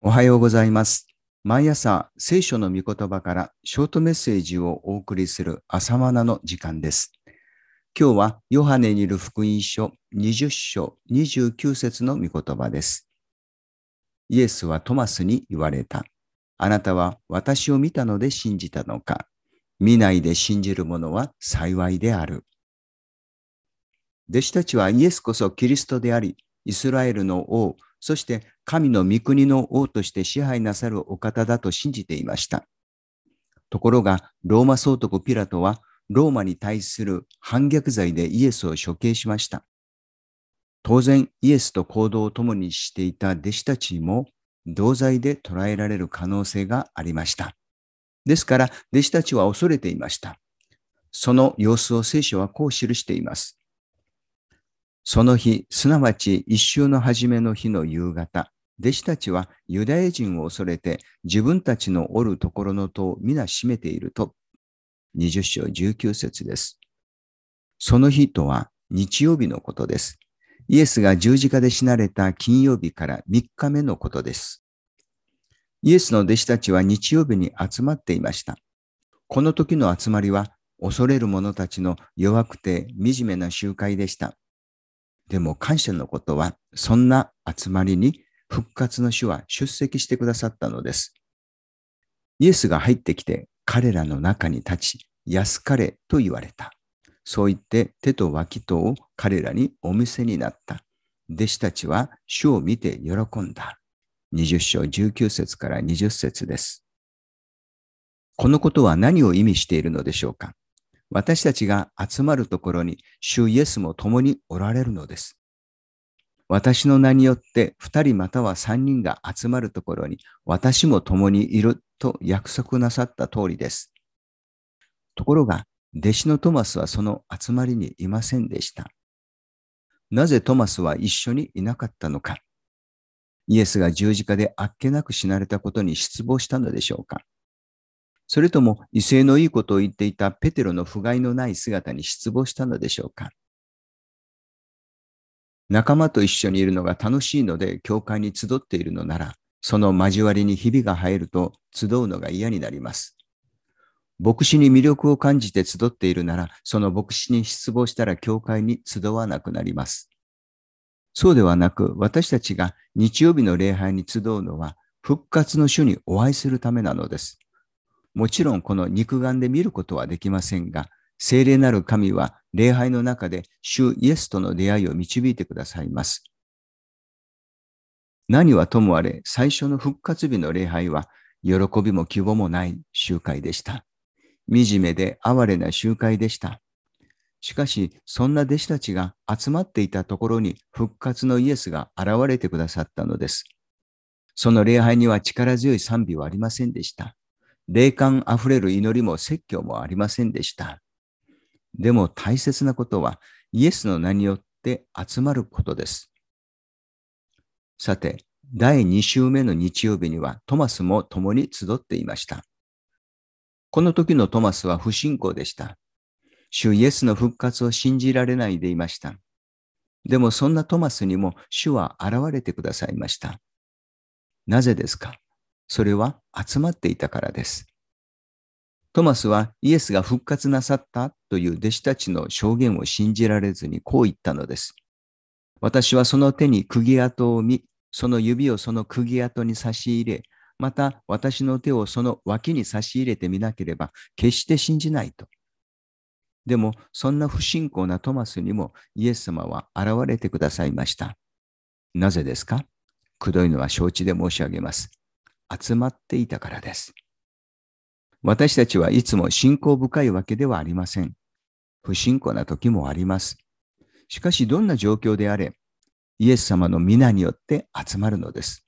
おはようございます。毎朝、聖書の御言葉からショートメッセージをお送りする朝マナの時間です。今日はヨハネにいる福音書20章29節の御言葉です。イエスはトマスに言われた。あなたは私を見たので信じたのか。見ないで信じる者は幸いである。弟子たちはイエスこそキリストであり、イスラエルの王、そして神の御国の王として支配なさるお方だと信じていました。ところが、ローマ総督ピラトは、ローマに対する反逆罪でイエスを処刑しました。当然、イエスと行動を共にしていた弟子たちも、同罪で捕らえられる可能性がありました。ですから、弟子たちは恐れていました。その様子を聖書はこう記しています。その日、すなわち一週の初めの日の夕方、弟子たちはユダヤ人を恐れて自分たちのおるところの戸を皆閉めていると、20章19節です。その日とは日曜日のことです。イエスが十字架で死なれた金曜日から3日目のことです。イエスの弟子たちは日曜日に集まっていました。この時の集まりは恐れる者たちの弱くて惨めな集会でした。でも感謝のことは、そんな集まりに復活の主は出席してくださったのです。イエスが入ってきて彼らの中に立ち、安かれと言われた。そう言って手と脇とを彼らにお見せになった。弟子たちは主を見て喜んだ。20章19節から20節です。このことは何を意味しているのでしょうか？私たちが集まるところに主イエスも共におられるのです。私の名によって二人または三人が集まるところに私も共にいると約束なさった通りです。ところが、弟子のトマスはその集まりにいませんでした。なぜトマスは一緒にいなかったのかイエスが十字架であっけなく死なれたことに失望したのでしょうかそれとも威勢のいいことを言っていたペテロの不甲斐のない姿に失望したのでしょうか？仲間と一緒にいるのが楽しいので教会に集っているのなら、その交わりにひびが入ると集うのが嫌になります。牧師に魅力を感じて集っているなら、その牧師に失望したら教会に集わなくなります。そうではなく、私たちが日曜日の礼拝に集うのは、復活の主にお会いするためなのです。もちろんこの肉眼で見ることはできませんが、聖霊なる神は礼拝の中で主イエスとの出会いを導いてくださいます。何はともあれ、最初の復活日の礼拝は、喜びも希望もない集会でした。惨めで哀れな集会でした。しかし、そんな弟子たちが集まっていたところに復活のイエスが現れてくださったのです。その礼拝には力強い賛美はありませんでした。霊感あふれる祈りも説教もありませんでした。でも大切なことはイエスの名によって集まることです。さて、第2週目の日曜日にはトマスも共に集っていました。この時のトマスは不信仰でした。主イエスの復活を信じられないでいました。でもそんなトマスにも主は現れてくださいました。なぜですか？それは集まっていたからです。トマスはイエスが復活なさったという弟子たちの証言を信じられずにこう言ったのです。私はその手に釘跡を見、その指をその釘跡に差し入れ、また私の手をその脇に差し入れてみなければ決して信じないと。でもそんな不信仰なトマスにもイエス様は現れてくださいました。なぜですか？くどいのは承知で申し上げます。集まっていたからです。私たちはいつも信仰深いわけではありません。不信仰な時もあります。しかしどんな状況であれ、イエス様の皆によって集まるのです。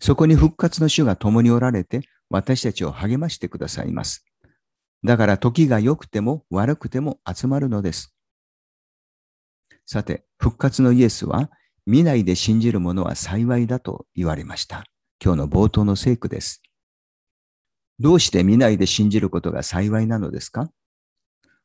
そこに復活の主が共におられて、私たちを励ましてくださいます。だから時が良くても悪くても集まるのです。さて、復活のイエスは、見ないで信じる者は幸いだと言われました。今日の冒頭の聖句です。どうして見ないで信じることが幸いなのですか？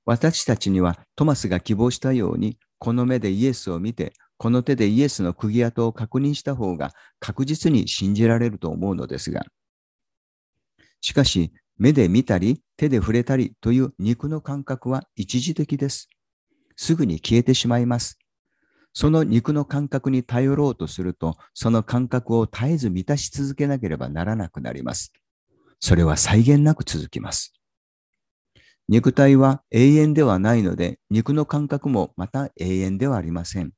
私たちにはトマスが希望したように、この目でイエスを見て、この手でイエスの釘跡を確認した方が確実に信じられると思うのですが、しかし、目で見たり、手で触れたりという肉の感覚は一時的です。すぐに消えてしまいます。その肉の感覚に頼ろうとすると、その感覚を絶えず満たし続けなければならなくなります。それは際限なく続きます。肉体は永遠ではないので、肉の感覚もまた永遠ではありません。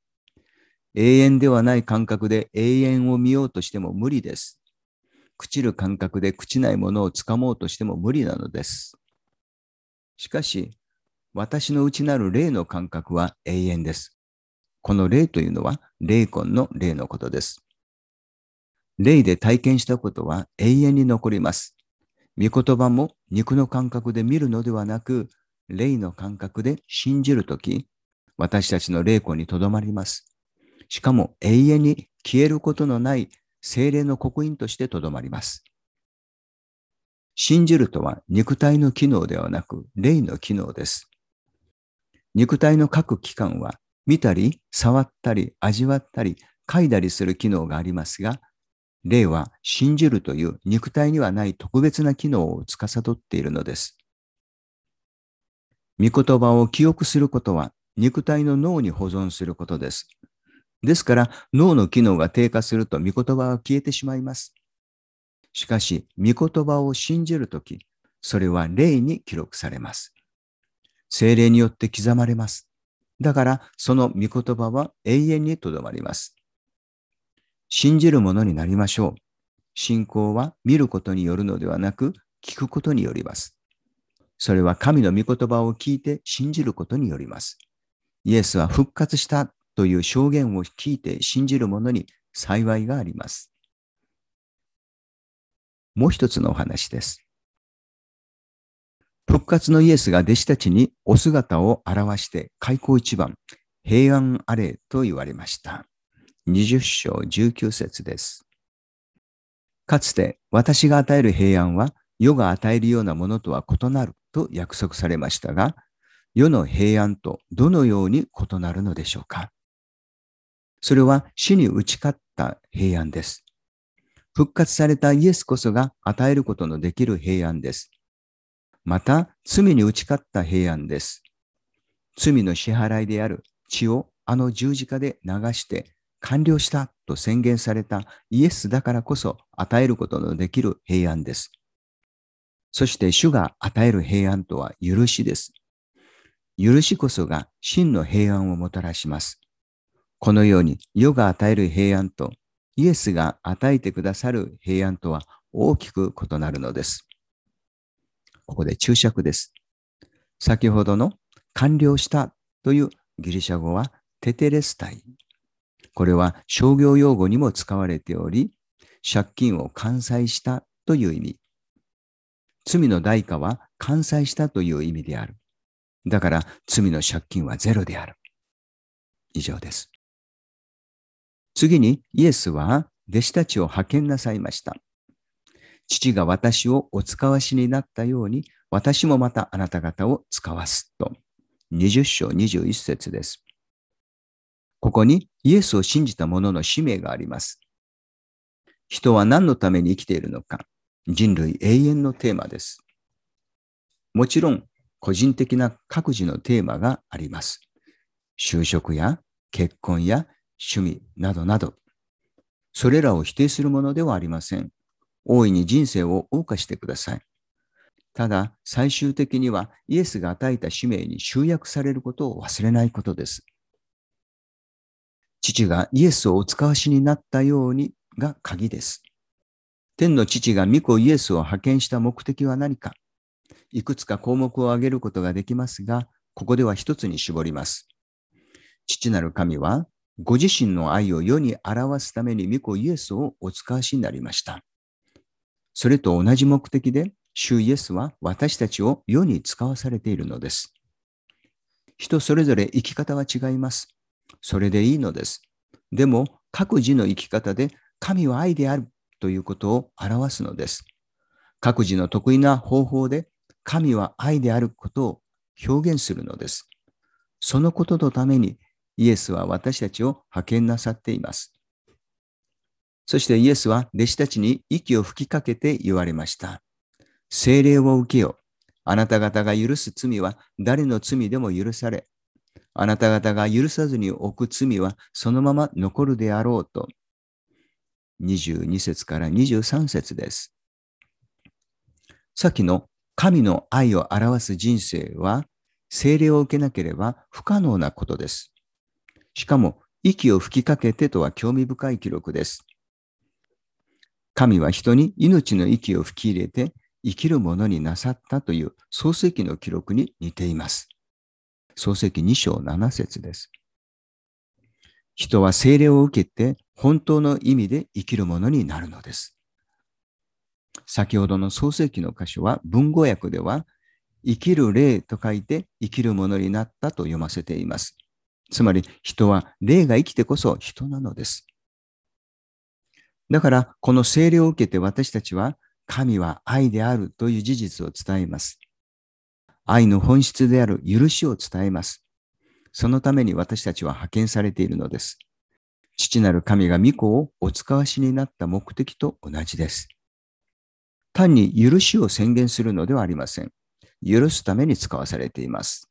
永遠ではない感覚で永遠を見ようとしても無理です。朽ちる感覚で朽ちないものをつかもうとしても無理なのです。しかし、私の内なる霊の感覚は永遠です。この霊というのは霊魂の霊のことです。霊で体験したことは永遠に残ります。御言葉も肉の感覚で見るのではなく、霊の感覚で信じるとき、私たちの霊魂にとどまります。しかも永遠に消えることのない精霊の刻印としてとどまります。信じるとは肉体の機能ではなく霊の機能です。肉体の各器官は見たり、触ったり、味わったり、嗅いだりする機能がありますが、霊は信じるという肉体にはない特別な機能を司っているのです。御言葉を記憶することは肉体の脳に保存することです。ですから脳の機能が低下すると御言葉は消えてしまいます。しかし、御言葉を信じるとき、それは霊に記録されます。精霊によって刻まれます。だから、その御言葉は永遠にとどまります。信じるものになりましょう。信仰は見ることによるのではなく、聞くことによります。それは神の御言葉を聞いて信じることによります。イエスは復活したという証言を聞いて信じる者に幸いがあります。もう一つのお話です。復活のイエスが弟子たちにお姿を表して開口一番、平安あれと言われました。20章19節です。かつて私が与える平安は世が与えるようなものとは異なると約束されましたが、世の平安とどのように異なるのでしょうかそれは死に打ち勝った平安です。復活されたイエスこそが与えることのできる平安です。また、罪に打ち勝った平安です。罪の支払いである血をあの十字架で流して完了したと宣言されたイエスだからこそ与えることのできる平安です。そして主が与える平安とは許しです。許しこそが真の平安をもたらします。このように世が与える平安とイエスが与えてくださる平安とは大きく異なるのです。ここで注釈です。先ほどの完了したというギリシャ語はテテレスタイこれは商業用語にも使われており、借金を完済したという意味。罪の代価は完済したという意味である。だから罪の借金はゼロである。以上です。次にイエスは弟子たちを派遣なさいました。父が私をお使わしになったように、私もまたあなた方を使わすと。20章21節です。ここにイエスを信じた者の使命があります。人は何のために生きているのか、人類永遠のテーマです。もちろん、個人的な各自のテーマがあります。就職や結婚や趣味などなど、それらを否定するものではありません。大いに人生を謳歌してください。ただ、最終的にはイエスが与えた使命に集約されることを忘れないことです。父がイエスをお使わしになったようにが鍵です。天の父が御子イエスを派遣した目的は何かいくつか項目を挙げることができますが、ここでは一つに絞ります。父なる神は、ご自身の愛を世に表すために御子イエスをお使わしになりました。それと同じ目的で、主イエスは私たちを世に使わされているのです。人それぞれ生き方は違います。それでいいのです。でも、各自の生き方で神は愛であるということを表すのです。各自の得意な方法で神は愛であることを表現するのです。そのことのためにイエスは私たちを派遣なさっています。そしてイエスは弟子たちに息を吹きかけて言われました。精霊を受けよ。あなた方が許す罪は誰の罪でも許され、あなた方が許さずに置く罪はそのまま残るであろうと。22節から23節です。さっきの神の愛を表す人生は、精霊を受けなければ不可能なことです。しかも、息を吹きかけてとは興味深い記録です。神は人に命の息を吹き入れて生きるものになさったという創世記の記録に似ています。創世記2章7節です。人は精霊を受けて本当の意味で生きるものになるのです。先ほどの創世記の箇所は文語訳では生きる霊と書いて生きるものになったと読ませています。つまり人は霊が生きてこそ人なのです。だからこの精霊を受けて私たちは神は愛であるという事実を伝えます。愛の本質である許しを伝えます。そのために私たちは派遣されているのです。父なる神が御子をお使わしになった目的と同じです。単に許しを宣言するのではありません。許すために使わされています。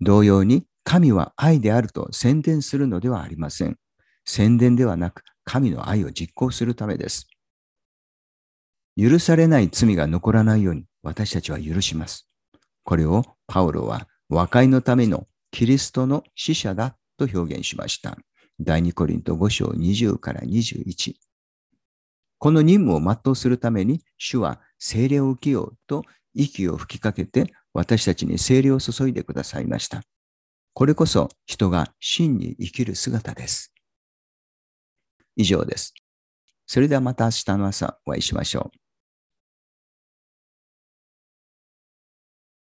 同様に、神は愛であると宣伝するのではありません。宣伝ではなく、神の愛を実行するためです。許されない罪が残らないように私たちは許します。これをパウロは和解のためのキリストの死者だと表現しました。第2コリント5章20から21。この任務を全うするために主は精霊を受けようと息を吹きかけて私たちに精霊を注いでくださいました。これこそ人が真に生きる姿です。以上です。それではまた明日の朝お会いしましょう。